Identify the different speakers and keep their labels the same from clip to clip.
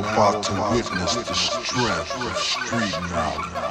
Speaker 1: About to witness the strength of street knowledge.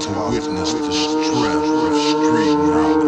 Speaker 1: To witness the strength of street knowledge.